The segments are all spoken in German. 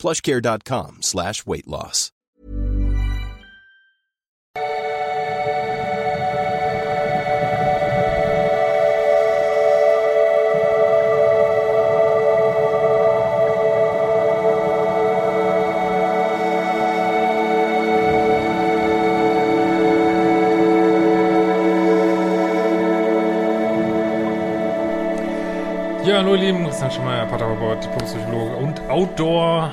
plushcare.com slash weight loss. Ja, hallo ihr Lieben, Christian Schemeier, Paartherapeut, Diplompsychologe und Outdoor,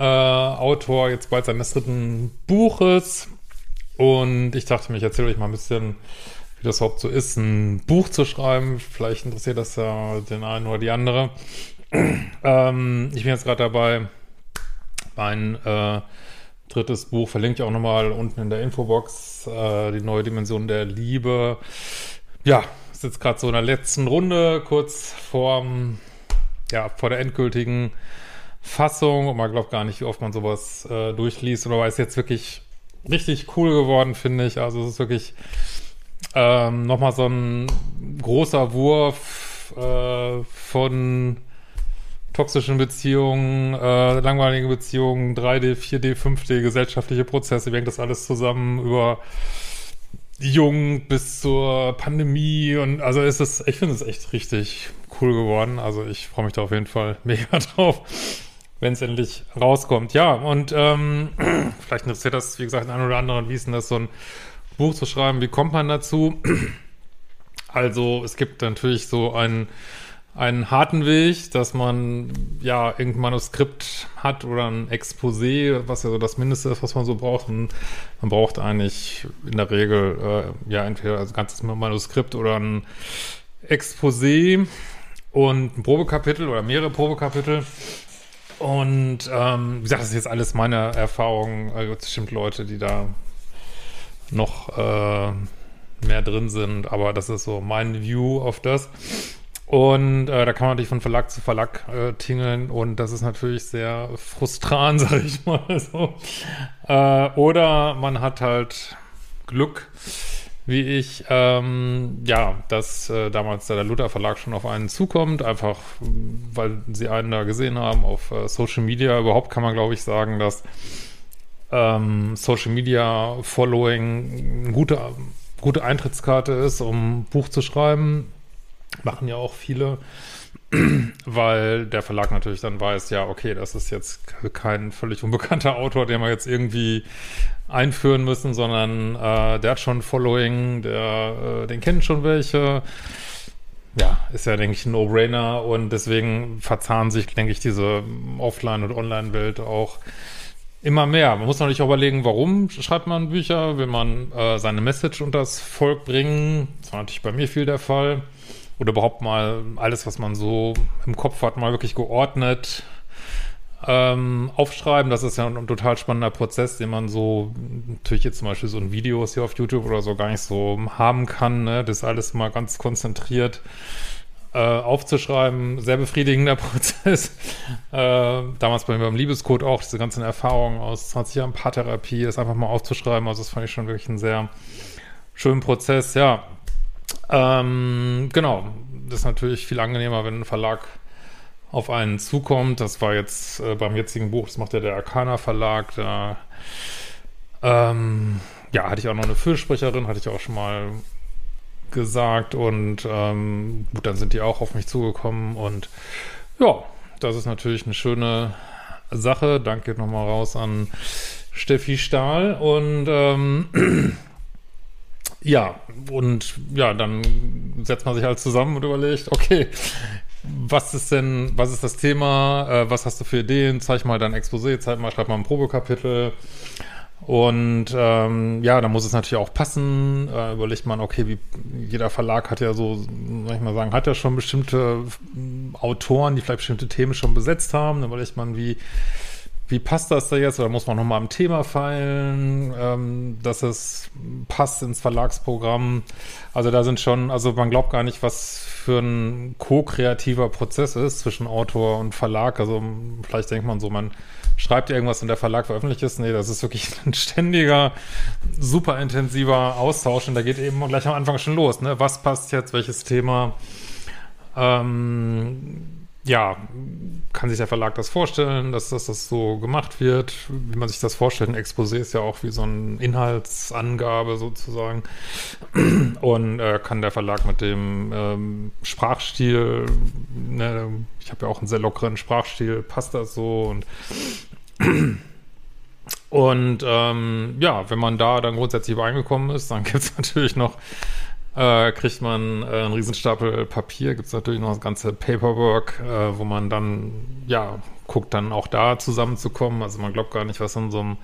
äh, Autor jetzt bald seines dritten Buches. Und ich dachte mir, ich erzähle euch mal ein bisschen, wie das überhaupt so ist, ein Buch zu schreiben. Vielleicht interessiert das ja den einen oder die andere. ähm, ich bin jetzt gerade dabei, mein äh, drittes Buch, verlinke ich auch nochmal unten in der Infobox, äh, die neue Dimension der Liebe. Ja, ist jetzt gerade so in der letzten Runde, kurz vor, ja, vor der endgültigen Fassung und man glaubt gar nicht, wie oft man sowas äh, durchliest oder ist jetzt wirklich richtig cool geworden, finde ich. Also es ist wirklich ähm, nochmal so ein großer Wurf äh, von toxischen Beziehungen, äh, langweiligen Beziehungen, 3D, 4D, 5D, gesellschaftliche Prozesse, wie hängt das alles zusammen über jung bis zur Pandemie und also ist es, ich finde es echt richtig cool geworden. Also ich freue mich da auf jeden Fall mega drauf, wenn es endlich rauskommt. Ja, und ähm, vielleicht interessiert das, wie gesagt, den einen oder anderen, wie ist denn das, so ein Buch zu schreiben, wie kommt man dazu? Also es gibt natürlich so ein einen harten Weg, dass man ja irgendein Manuskript hat oder ein Exposé, was ja so das Mindeste ist, was man so braucht. Und man braucht eigentlich in der Regel äh, ja entweder ein ganzes Manuskript oder ein Exposé und ein Probekapitel oder mehrere Probekapitel. Und ähm, wie gesagt, das ist jetzt alles meine Erfahrung. Also bestimmt Leute, die da noch äh, mehr drin sind, aber das ist so mein View auf das. Und äh, da kann man natürlich von Verlag zu Verlag äh, tingeln und das ist natürlich sehr frustrant, sag ich mal so. Äh, oder man hat halt Glück, wie ich, ähm, ja, dass äh, damals der Luther Verlag schon auf einen zukommt, einfach weil sie einen da gesehen haben auf äh, Social Media. Überhaupt kann man, glaube ich, sagen, dass ähm, Social Media Following eine gute, gute Eintrittskarte ist, um ein Buch zu schreiben Machen ja auch viele, weil der Verlag natürlich dann weiß, ja, okay, das ist jetzt kein völlig unbekannter Autor, den wir jetzt irgendwie einführen müssen, sondern äh, der hat schon ein Following, der, äh, den kennen schon welche. Ja, ist ja, denke ich, ein No-Brainer und deswegen verzahnen sich, denke ich, diese Offline- und Online-Welt auch immer mehr. Man muss natürlich auch überlegen, warum schreibt man Bücher? Will man äh, seine Message unters Volk bringen? Das war natürlich bei mir viel der Fall oder überhaupt mal alles, was man so im Kopf hat, mal wirklich geordnet ähm, aufschreiben. Das ist ja ein, total spannender Prozess, den man so natürlich jetzt zum Beispiel so in Videos hier auf YouTube oder so gar nicht so haben kann. Ne? Das alles mal ganz konzentriert äh, aufzuschreiben. Sehr befriedigender Prozess. äh, damals bei mir beim Liebescode auch, diese ganzen Erfahrungen aus 20 Jahren Paartherapie, das einfach mal aufzuschreiben. Also das fand ich schon wirklich einen sehr schönen Prozess. Ja, ähm, genau, das ist natürlich viel angenehmer, wenn ein Verlag auf einen zukommt. Das war jetzt äh, beim jetzigen Buch, das macht ja der Arcana Verlag. Da ähm, ja, hatte ich auch noch eine Fürsprecherin, hatte ich auch schon mal gesagt. Und ähm, gut, dann sind die auch auf mich zugekommen. Und ja, das ist natürlich eine schöne Sache. Danke nochmal raus an Steffi Stahl. Und ähm, ja, und ja, dann setzt man sich halt zusammen und überlegt, okay, was ist denn, was ist das Thema, äh, was hast du für Ideen, zeig mal dein Exposé, zeig mal, schreib mal ein Probekapitel. Und ähm, ja, da muss es natürlich auch passen. Äh, überlegt man, okay, wie jeder Verlag hat ja so, soll ich mal sagen, hat ja schon bestimmte Autoren, die vielleicht bestimmte Themen schon besetzt haben. Dann überlegt man, wie wie passt das da jetzt? Oder muss man nochmal am Thema feilen, ähm, dass es passt ins Verlagsprogramm? Also da sind schon, also man glaubt gar nicht, was für ein ko-kreativer Prozess ist zwischen Autor und Verlag. Also vielleicht denkt man so, man schreibt irgendwas und der Verlag veröffentlicht es. Nee, das ist wirklich ein ständiger, super intensiver Austausch und da geht eben gleich am Anfang schon los. Ne? Was passt jetzt, welches Thema? Ähm, ja, kann sich der Verlag das vorstellen, dass, dass das so gemacht wird, wie man sich das vorstellt. Ein Exposé ist ja auch wie so eine Inhaltsangabe sozusagen. Und äh, kann der Verlag mit dem ähm, Sprachstil, ne, ich habe ja auch einen sehr lockeren Sprachstil, passt das so und und ähm, ja, wenn man da dann grundsätzlich übereingekommen ist, dann gibt es natürlich noch äh, kriegt man äh, einen Riesenstapel Papier, gibt es natürlich noch das ganze Paperwork, äh, wo man dann, ja, guckt dann auch da zusammenzukommen. Also man glaubt gar nicht, was in so einem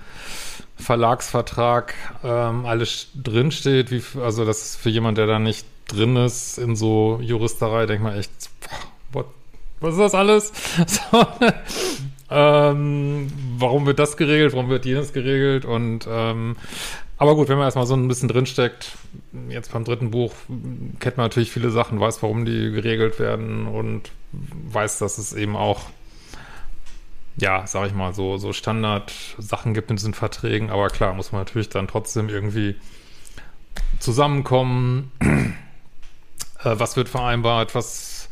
Verlagsvertrag ähm, alles drinsteht. Wie, also das ist für jemand, der da nicht drin ist in so Juristerei, denkt man echt, what, was ist das alles? So, ähm, warum wird das geregelt, warum wird jenes geregelt und ähm, aber gut, wenn man erstmal so ein bisschen drinsteckt, jetzt beim dritten Buch kennt man natürlich viele Sachen, weiß, warum die geregelt werden und weiß, dass es eben auch, ja, sag ich mal, so, so Standard-Sachen gibt in diesen Verträgen. Aber klar, muss man natürlich dann trotzdem irgendwie zusammenkommen. äh, was wird vereinbart? Was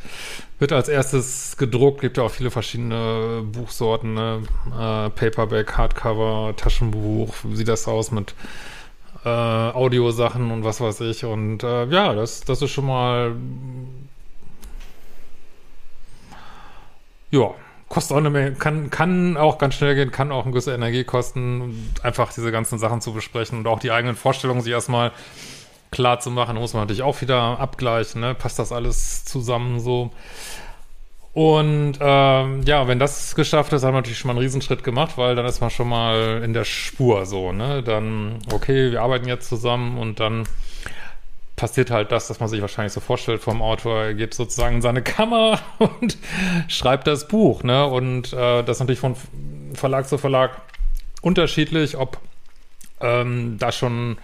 wird als erstes gedruckt? Gibt ja auch viele verschiedene Buchsorten, ne? äh, Paperback, Hardcover, Taschenbuch. Wie sieht das aus mit äh, Audiosachen und was weiß ich. Und äh, ja, das, das ist schon mal. Ja, kostet auch eine Menge, kann, kann auch ganz schnell gehen, kann auch ein gewisse Energie kosten, einfach diese ganzen Sachen zu besprechen und auch die eigenen Vorstellungen sich erstmal klar zu machen. Muss man natürlich auch wieder abgleichen, ne? Passt das alles zusammen so? Und ähm, ja, wenn das geschafft ist, haben wir natürlich schon mal einen Riesenschritt gemacht, weil dann ist man schon mal in der Spur so, ne? Dann, okay, wir arbeiten jetzt zusammen und dann passiert halt das, was man sich wahrscheinlich so vorstellt vom Autor. Er geht sozusagen in seine Kammer und schreibt das Buch, ne? Und äh, das ist natürlich von Verlag zu Verlag unterschiedlich, ob ähm, da schon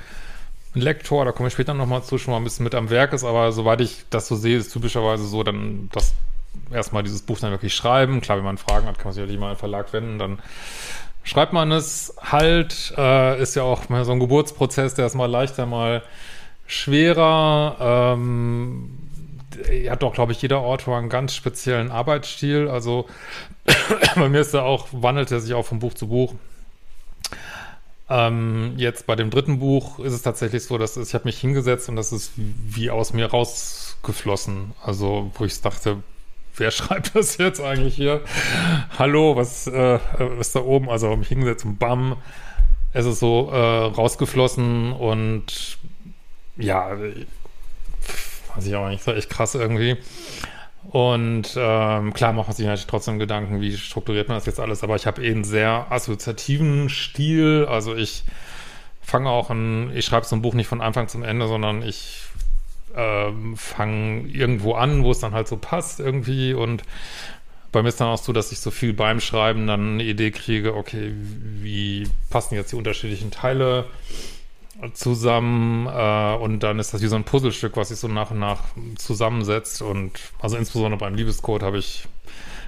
Lektor, da komme ich später nochmal zu, schon mal ein bisschen mit am Werk ist, aber soweit ich das so sehe, ist typischerweise so, dann, dass erstmal dieses Buch dann wirklich schreiben. Klar, wenn man Fragen hat, kann man sich natürlich mal an den Verlag wenden, dann schreibt man es halt. Äh, ist ja auch mal so ein Geburtsprozess, der ist mal leichter, mal schwerer. Ähm, hat doch, glaube ich, jeder Autor einen ganz speziellen Arbeitsstil. Also bei mir ist er auch, wandelt er sich auch von Buch zu Buch. Ähm, jetzt bei dem dritten Buch ist es tatsächlich so, dass ich habe mich hingesetzt und das ist wie aus mir rausgeflossen. Also, wo ich dachte, wer schreibt das jetzt eigentlich hier? Hallo, was äh, ist da oben? Also mich hingesetzt und bam, es ist so äh, rausgeflossen und ja, weiß ich auch nicht, so echt krass irgendwie. Und ähm, klar macht man sich natürlich trotzdem Gedanken, wie strukturiert man das jetzt alles, aber ich habe eh einen sehr assoziativen Stil. Also ich fange auch ein, ich schreibe so ein Buch nicht von Anfang zum Ende, sondern ich ähm, fange irgendwo an, wo es dann halt so passt irgendwie und bei mir ist dann auch so, dass ich so viel beim Schreiben dann eine Idee kriege, okay, wie passen jetzt die unterschiedlichen Teile zusammen äh, und dann ist das wie so ein Puzzlestück, was sich so nach und nach zusammensetzt und also insbesondere beim Liebescode habe ich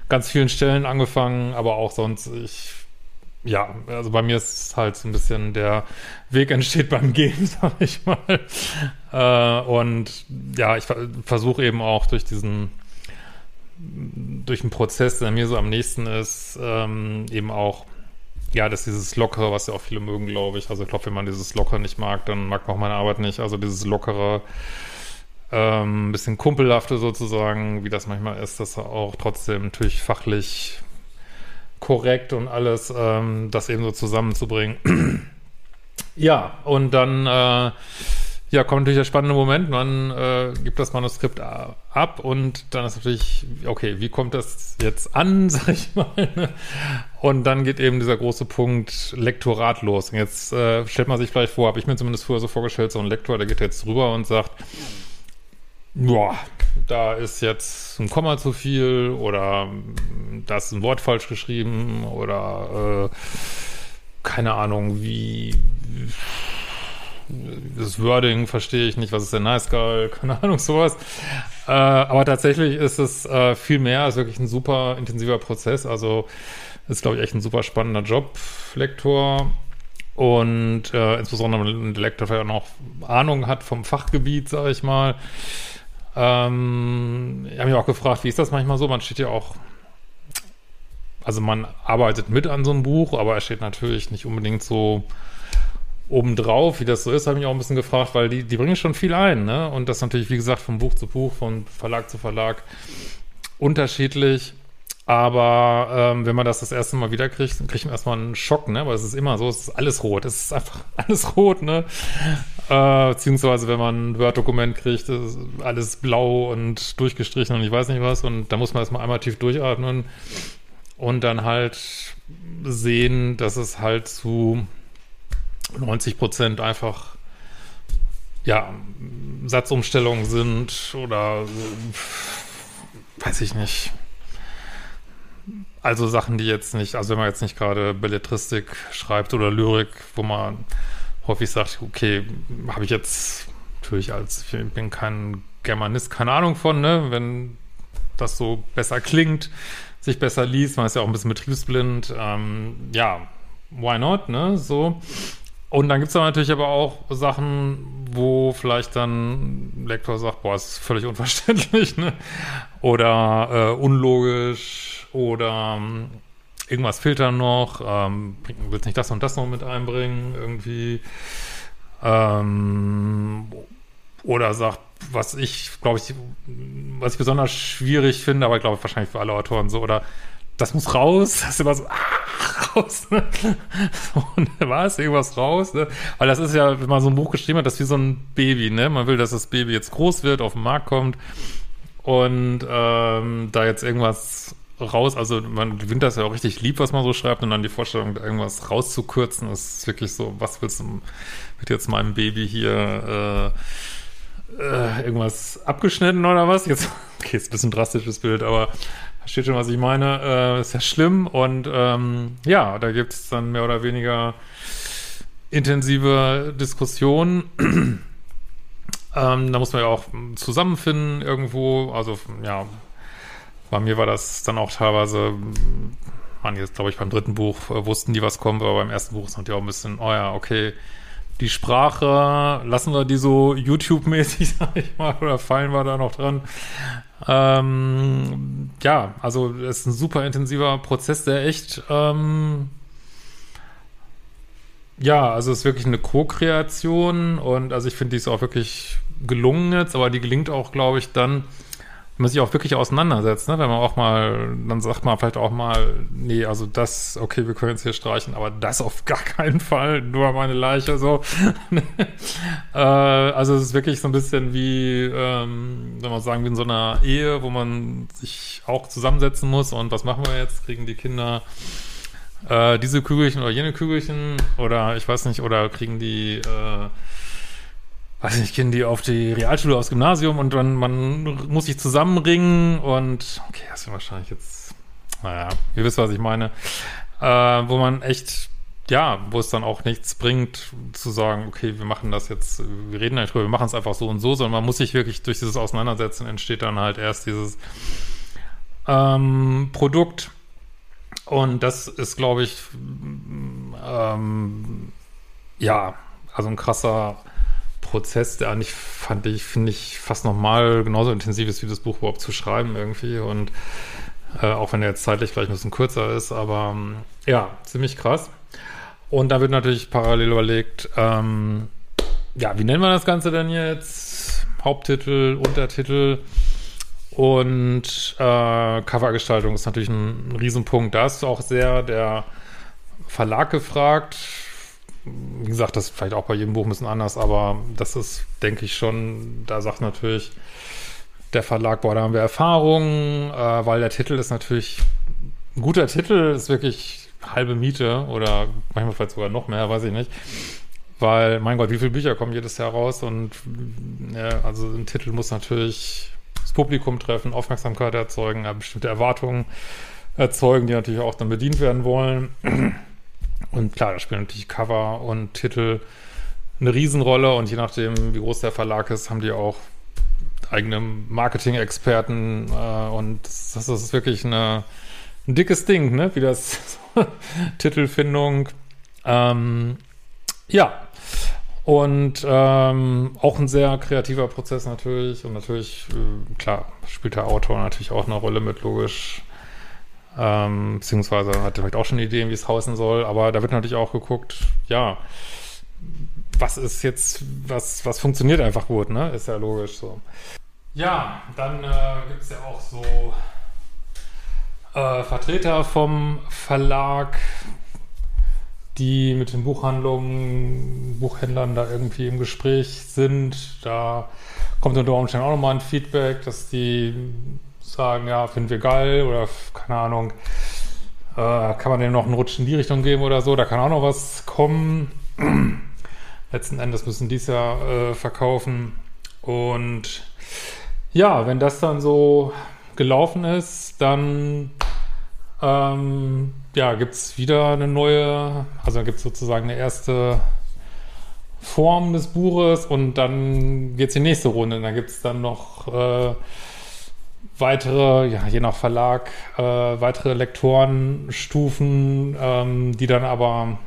ganz vielen Stellen angefangen, aber auch sonst, ich ja, also bei mir ist halt so ein bisschen der Weg entsteht beim Gehen, sag ich mal. Äh, und ja, ich versuche eben auch durch diesen, durch einen Prozess, der mir so am nächsten ist, ähm, eben auch, ja, dass dieses Lockere, was ja auch viele mögen, glaube ich. Also ich glaube, wenn man dieses Lockere nicht mag, dann mag man auch meine Arbeit nicht. Also dieses Lockere, ähm, bisschen kumpelhafte sozusagen, wie das manchmal ist, dass auch trotzdem natürlich fachlich korrekt und alles, ähm, das eben so zusammenzubringen. ja, und dann äh, ja, kommt natürlich der spannende Moment, man äh, gibt das Manuskript ab und dann ist natürlich, okay, wie kommt das jetzt an, sag ich mal. Ne? Und dann geht eben dieser große Punkt Lektorat los. Und jetzt äh, stellt man sich vielleicht vor, habe ich mir zumindest früher so vorgestellt, so ein Lektor, der geht jetzt rüber und sagt, boah, da ist jetzt ein Komma zu viel oder da ist ein Wort falsch geschrieben oder äh, keine Ahnung, wie das Wording verstehe ich nicht, was ist der Nice Guy, keine Ahnung, sowas. Äh, aber tatsächlich ist es äh, viel mehr, ist wirklich ein super intensiver Prozess. Also ist, glaube ich, echt ein super spannender Job, Lektor. Und äh, insbesondere, wenn der Lektor vielleicht auch noch Ahnung hat vom Fachgebiet, sage ich mal. Ähm, ich habe mich auch gefragt, wie ist das manchmal so? Man steht ja auch, also man arbeitet mit an so einem Buch, aber er steht natürlich nicht unbedingt so obendrauf, wie das so ist, habe ich mich auch ein bisschen gefragt, weil die, die bringen schon viel ein, ne? Und das natürlich, wie gesagt, von Buch zu Buch, von Verlag zu Verlag unterschiedlich. Aber ähm, wenn man das das erste Mal wieder kriegt, dann kriegt man erstmal einen Schock, ne? Weil es ist immer so, es ist alles rot. Es ist einfach alles rot, ne? Äh, beziehungsweise, wenn man ein Word-Dokument kriegt, ist alles blau und durchgestrichen und ich weiß nicht was. Und da muss man erstmal einmal tief durchatmen und dann halt sehen, dass es halt zu 90 Prozent einfach ja, Satzumstellungen sind oder weiß ich nicht. Also Sachen, die jetzt nicht, also wenn man jetzt nicht gerade Belletristik schreibt oder Lyrik, wo man häufig sagt, okay, habe ich jetzt natürlich als, ich bin kein Germanist, keine Ahnung von, ne, wenn das so besser klingt, sich besser liest, man ist ja auch ein bisschen betriebsblind, ähm, ja, why not, ne, so. Und dann gibt es natürlich aber auch Sachen, wo vielleicht dann ein Lektor sagt, boah, ist völlig unverständlich, ne? Oder äh, unlogisch oder ähm, irgendwas filtern noch, ähm, willst nicht das und das noch mit einbringen, irgendwie. Ähm, oder sagt, was ich, glaube ich, was ich besonders schwierig finde, aber ich glaube wahrscheinlich für alle Autoren so, oder das muss raus, das ist immer so, ah, raus, ne? Und was, irgendwas raus, ne? Weil das ist ja, wenn man so ein Buch geschrieben hat, das ist wie so ein Baby, ne? Man will, dass das Baby jetzt groß wird, auf den Markt kommt und ähm, da jetzt irgendwas raus, also man gewinnt das ja auch richtig lieb, was man so schreibt und dann die Vorstellung, irgendwas rauszukürzen, ist wirklich so, was willst du mit jetzt meinem Baby hier äh, äh, irgendwas abgeschnitten oder was? Jetzt, okay, ist ein bisschen drastisches Bild, aber Versteht schon, was ich meine? Äh, ist ja schlimm und ähm, ja, da gibt es dann mehr oder weniger intensive Diskussionen. ähm, da muss man ja auch zusammenfinden irgendwo. Also ja, bei mir war das dann auch teilweise, man jetzt glaube ich beim dritten Buch äh, wussten die, was kommt, aber beim ersten Buch ist natürlich auch ein bisschen, oh ja, okay, die Sprache, lassen wir die so YouTube-mäßig, sag ich mal, oder fallen wir da noch dran? Ähm, ja, also es ist ein super intensiver Prozess, der echt, ähm, ja, also es ist wirklich eine Co-Kreation und also ich finde, die ist auch wirklich gelungen jetzt, aber die gelingt auch, glaube ich, dann, man sich auch wirklich auseinandersetzt, ne? wenn man auch mal, dann sagt man vielleicht auch mal, nee, also das, okay, wir können jetzt hier streichen, aber das auf gar keinen Fall, nur meine Leiche, so. äh, also es ist wirklich so ein bisschen wie, ähm, wenn man sagen, wie in so einer Ehe, wo man sich auch zusammensetzen muss und was machen wir jetzt? Kriegen die Kinder äh, diese Kügelchen oder jene Kügelchen oder ich weiß nicht, oder kriegen die äh, weiß nicht, gehen die auf die Realschule aufs Gymnasium und dann man muss sich zusammenringen und okay, das ist wahrscheinlich jetzt, naja, ihr wisst, was ich meine, äh, wo man echt, ja, wo es dann auch nichts bringt, zu sagen, okay, wir machen das jetzt, wir reden nicht drüber, wir machen es einfach so und so, sondern man muss sich wirklich durch dieses Auseinandersetzen entsteht dann halt erst dieses ähm, Produkt. Und das ist, glaube ich, ähm, ja, also ein krasser Prozess, der eigentlich, fand ich, finde ich, fast nochmal genauso intensiv ist, wie das Buch überhaupt zu schreiben irgendwie. Und äh, auch wenn er jetzt zeitlich vielleicht ein bisschen kürzer ist, aber ähm, ja, ziemlich krass. Und da wird natürlich parallel überlegt, ähm, ja, wie nennen wir das Ganze denn jetzt? Haupttitel, Untertitel und äh, Covergestaltung ist natürlich ein, ein Riesenpunkt. Da ist auch sehr der Verlag gefragt, wie gesagt, das ist vielleicht auch bei jedem Buch ein bisschen anders, aber das ist, denke ich schon, da sagt natürlich der Verlag, boah, da haben wir Erfahrung, äh, weil der Titel ist natürlich, ein guter Titel ist wirklich halbe Miete oder manchmal vielleicht sogar noch mehr, weiß ich nicht. Weil, mein Gott, wie viele Bücher kommen jedes Jahr raus und ja, also ein Titel muss natürlich, Publikum treffen, Aufmerksamkeit erzeugen, bestimmte Erwartungen erzeugen, die natürlich auch dann bedient werden wollen. Und klar, da spielen natürlich Cover und Titel eine Riesenrolle und je nachdem, wie groß der Verlag ist, haben die auch eigene Marketing-Experten äh, und das, das, ist wirklich eine, ein dickes Ding, ne? Wie das Titelfindung. Ähm, ja. Und ähm, auch ein sehr kreativer Prozess natürlich. Und natürlich, äh, klar, spielt der Autor natürlich auch eine Rolle mit, logisch. Ähm, beziehungsweise hat er vielleicht auch schon Ideen, wie es heißen soll. Aber da wird natürlich auch geguckt, ja, was ist jetzt, was, was funktioniert einfach gut, ne? Ist ja logisch so. Ja, dann äh, gibt es ja auch so äh, Vertreter vom Verlag, die mit den Buchhandlungen, Buchhändlern da irgendwie im Gespräch sind. Da kommt unter Umständen auch nochmal ein Feedback, dass die sagen, ja, finden wir geil oder keine Ahnung, äh, kann man denen noch einen Rutsch in die Richtung geben oder so, da kann auch noch was kommen. Letzten Endes müssen die es ja äh, verkaufen. Und ja, wenn das dann so gelaufen ist, dann ähm, ja, gibt es wieder eine neue, also gibt es sozusagen eine erste Form des Buches und dann geht es die nächste Runde. Dann gibt es dann noch äh, weitere, ja, je nach Verlag, äh, weitere Lektorenstufen, ähm, die dann aber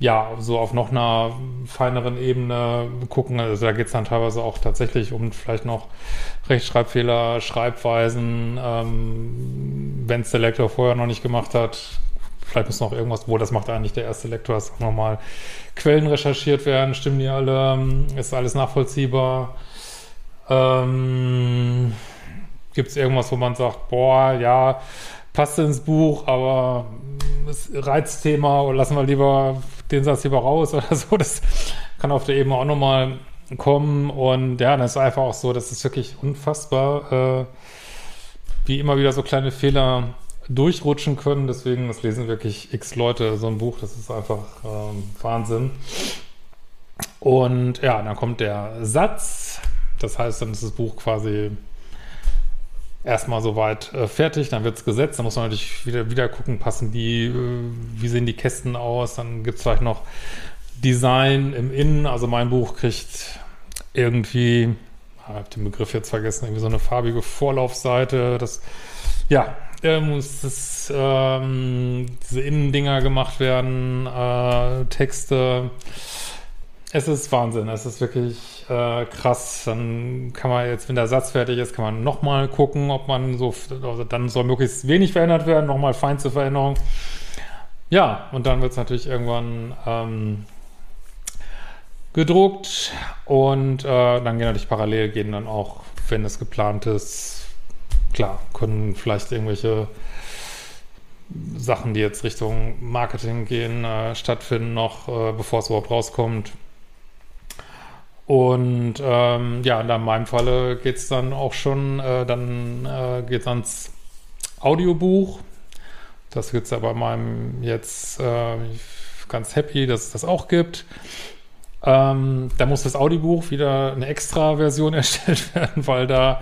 ja, so auf noch einer feineren Ebene gucken. Also da geht es dann teilweise auch tatsächlich um vielleicht noch Rechtschreibfehler, Schreibweisen, ähm, wenn es der Lektor vorher noch nicht gemacht hat. Vielleicht muss noch irgendwas, wo das macht eigentlich der erste Lektor, dass auch nochmal Quellen recherchiert werden, stimmen die alle, ist alles nachvollziehbar. Ähm, Gibt es irgendwas, wo man sagt, boah, ja, passt ins Buch, aber das Reizthema lassen wir lieber den Satz lieber raus oder so. Das kann auf der Ebene auch nochmal kommen. Und ja, dann ist einfach auch so, das ist wirklich unfassbar, äh, wie immer wieder so kleine Fehler durchrutschen können. Deswegen, das lesen wirklich x Leute, so ein Buch, das ist einfach äh, Wahnsinn. Und ja, dann kommt der Satz. Das heißt, dann ist das Buch quasi erstmal soweit äh, fertig, dann wird es gesetzt, dann muss man natürlich wieder, wieder gucken, passen die, äh, wie sehen die Kästen aus, dann gibt es vielleicht noch Design im Innen, also mein Buch kriegt irgendwie, ich habe den Begriff jetzt vergessen, irgendwie so eine farbige Vorlaufseite, das, ja, äh, muss das, ähm, diese Innendinger gemacht werden, äh, Texte, es ist Wahnsinn, es ist wirklich äh, krass. Dann kann man jetzt, wenn der Satz fertig ist, kann man nochmal gucken, ob man so, also dann soll möglichst wenig verändert werden, nochmal feinste Veränderung. Ja, und dann wird es natürlich irgendwann ähm, gedruckt und äh, dann gehen natürlich parallel gehen dann auch, wenn es geplant ist, klar, können vielleicht irgendwelche Sachen, die jetzt Richtung Marketing gehen, äh, stattfinden noch, äh, bevor es überhaupt rauskommt. Und ähm, ja, in meinem Falle geht es dann auch schon, äh, dann äh, geht es ans Audiobuch. Das gibt es ja bei meinem jetzt äh, ganz happy, dass es das auch gibt. Ähm, da muss das Audiobuch wieder eine extra Version erstellt werden, weil da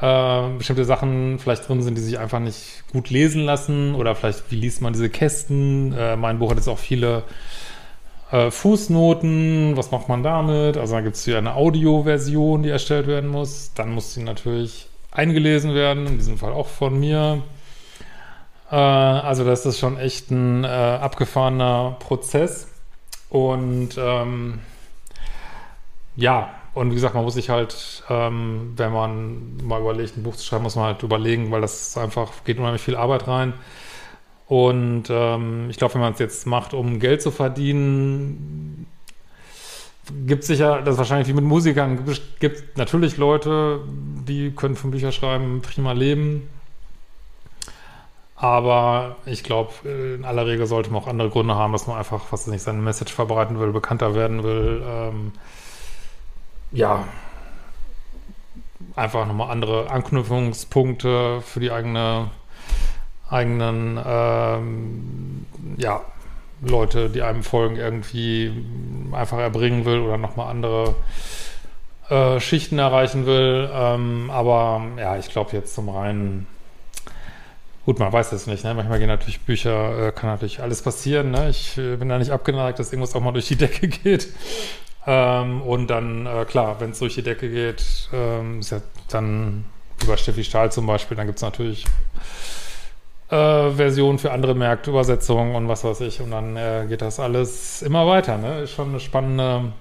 äh, bestimmte Sachen vielleicht drin sind, die sich einfach nicht gut lesen lassen oder vielleicht, wie liest man diese Kästen? Äh, mein Buch hat jetzt auch viele äh, Fußnoten, was macht man damit? Also da gibt es hier eine Audioversion, die erstellt werden muss. Dann muss sie natürlich eingelesen werden, in diesem Fall auch von mir. Äh, also das ist schon echt ein äh, abgefahrener Prozess. Und ähm, ja, und wie gesagt, man muss sich halt, ähm, wenn man mal überlegt, ein Buch zu schreiben, muss man halt überlegen, weil das einfach geht unheimlich viel Arbeit rein. Und ähm, ich glaube, wenn man es jetzt macht, um Geld zu verdienen, gibt es sicher, das ist wahrscheinlich wie mit Musikern, gibt natürlich Leute, die können von Bücher schreiben prima leben. Aber ich glaube, in aller Regel sollte man auch andere Gründe haben, dass man einfach, was nicht, seine Message verbreiten will, bekannter werden will. Ähm, ja, einfach nochmal andere Anknüpfungspunkte für die eigene eigenen ähm, ja, Leute, die einem folgen, irgendwie einfach erbringen will oder nochmal andere äh, Schichten erreichen will. Ähm, aber ja, ich glaube jetzt zum reinen Gut, man weiß es nicht. Ne? Manchmal gehen natürlich Bücher, äh, kann natürlich alles passieren. Ne? Ich äh, bin da nicht abgeneigt, dass irgendwas auch mal durch die Decke geht. Ähm, und dann, äh, klar, wenn es durch die Decke geht, ähm, ja dann über Steffi Stahl zum Beispiel, dann gibt es natürlich äh, Versionen für andere Märkte, Übersetzungen und was weiß ich. Und dann äh, geht das alles immer weiter. Ne? Ist schon eine spannende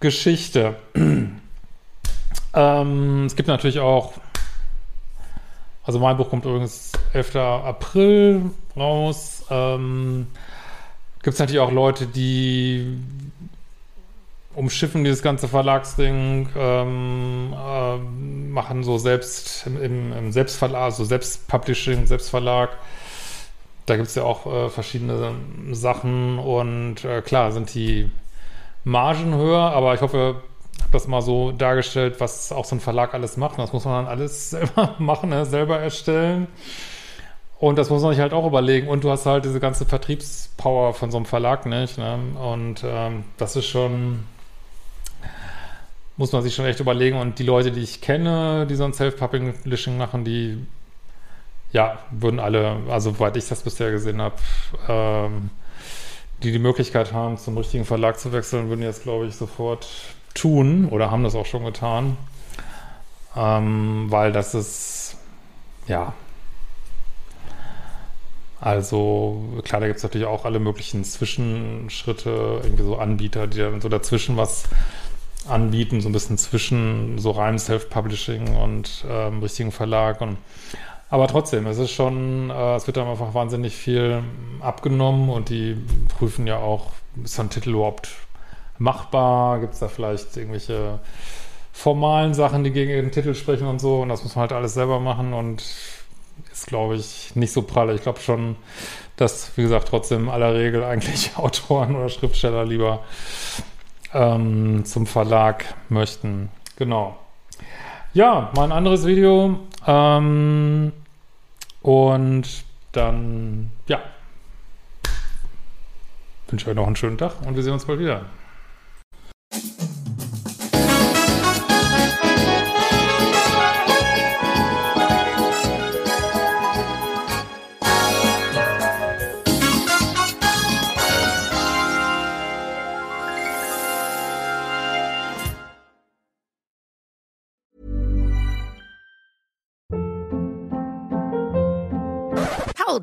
Geschichte. ähm, es gibt natürlich auch also mein Buch kommt übrigens 11. April raus. Ähm, Gibt es natürlich auch Leute, die umschiffen dieses ganze Verlagsding, ähm, äh, machen so selbst im, im Selbstverlag, also Selbstpublishing, Selbstverlag. Da gibt es ja auch äh, verschiedene Sachen und äh, klar sind die Margen höher, aber ich hoffe, habe das mal so dargestellt, was auch so ein Verlag alles macht. Das muss man dann alles selber machen, ne? selber erstellen. Und das muss man sich halt auch überlegen. Und du hast halt diese ganze Vertriebspower von so einem Verlag nicht. Ne? Und ähm, das ist schon, muss man sich schon echt überlegen. Und die Leute, die ich kenne, die so ein Self-Publishing machen, die, ja, würden alle, also soweit ich das bisher gesehen habe, ähm, die die Möglichkeit haben, zum richtigen Verlag zu wechseln, würden jetzt, glaube ich, sofort tun oder haben das auch schon getan, ähm, weil das ist, ja, also klar, da gibt es natürlich auch alle möglichen Zwischenschritte, irgendwie so Anbieter, die dann so dazwischen was anbieten, so ein bisschen zwischen so rein Self-Publishing und ähm, richtigen Verlag und aber trotzdem, es ist schon, äh, es wird dann einfach wahnsinnig viel abgenommen und die prüfen ja auch, ist ein Titel überhaupt machbar? Gibt es da vielleicht irgendwelche formalen Sachen, die gegen den Titel sprechen und so? Und das muss man halt alles selber machen und ist, glaube ich, nicht so prall. Ich glaube schon, dass, wie gesagt, trotzdem in aller Regel eigentlich Autoren oder Schriftsteller lieber ähm, zum Verlag möchten. Genau. Ja, mal ein anderes Video. Ähm, und dann, ja, wünsche euch noch einen schönen Tag und wir sehen uns bald wieder.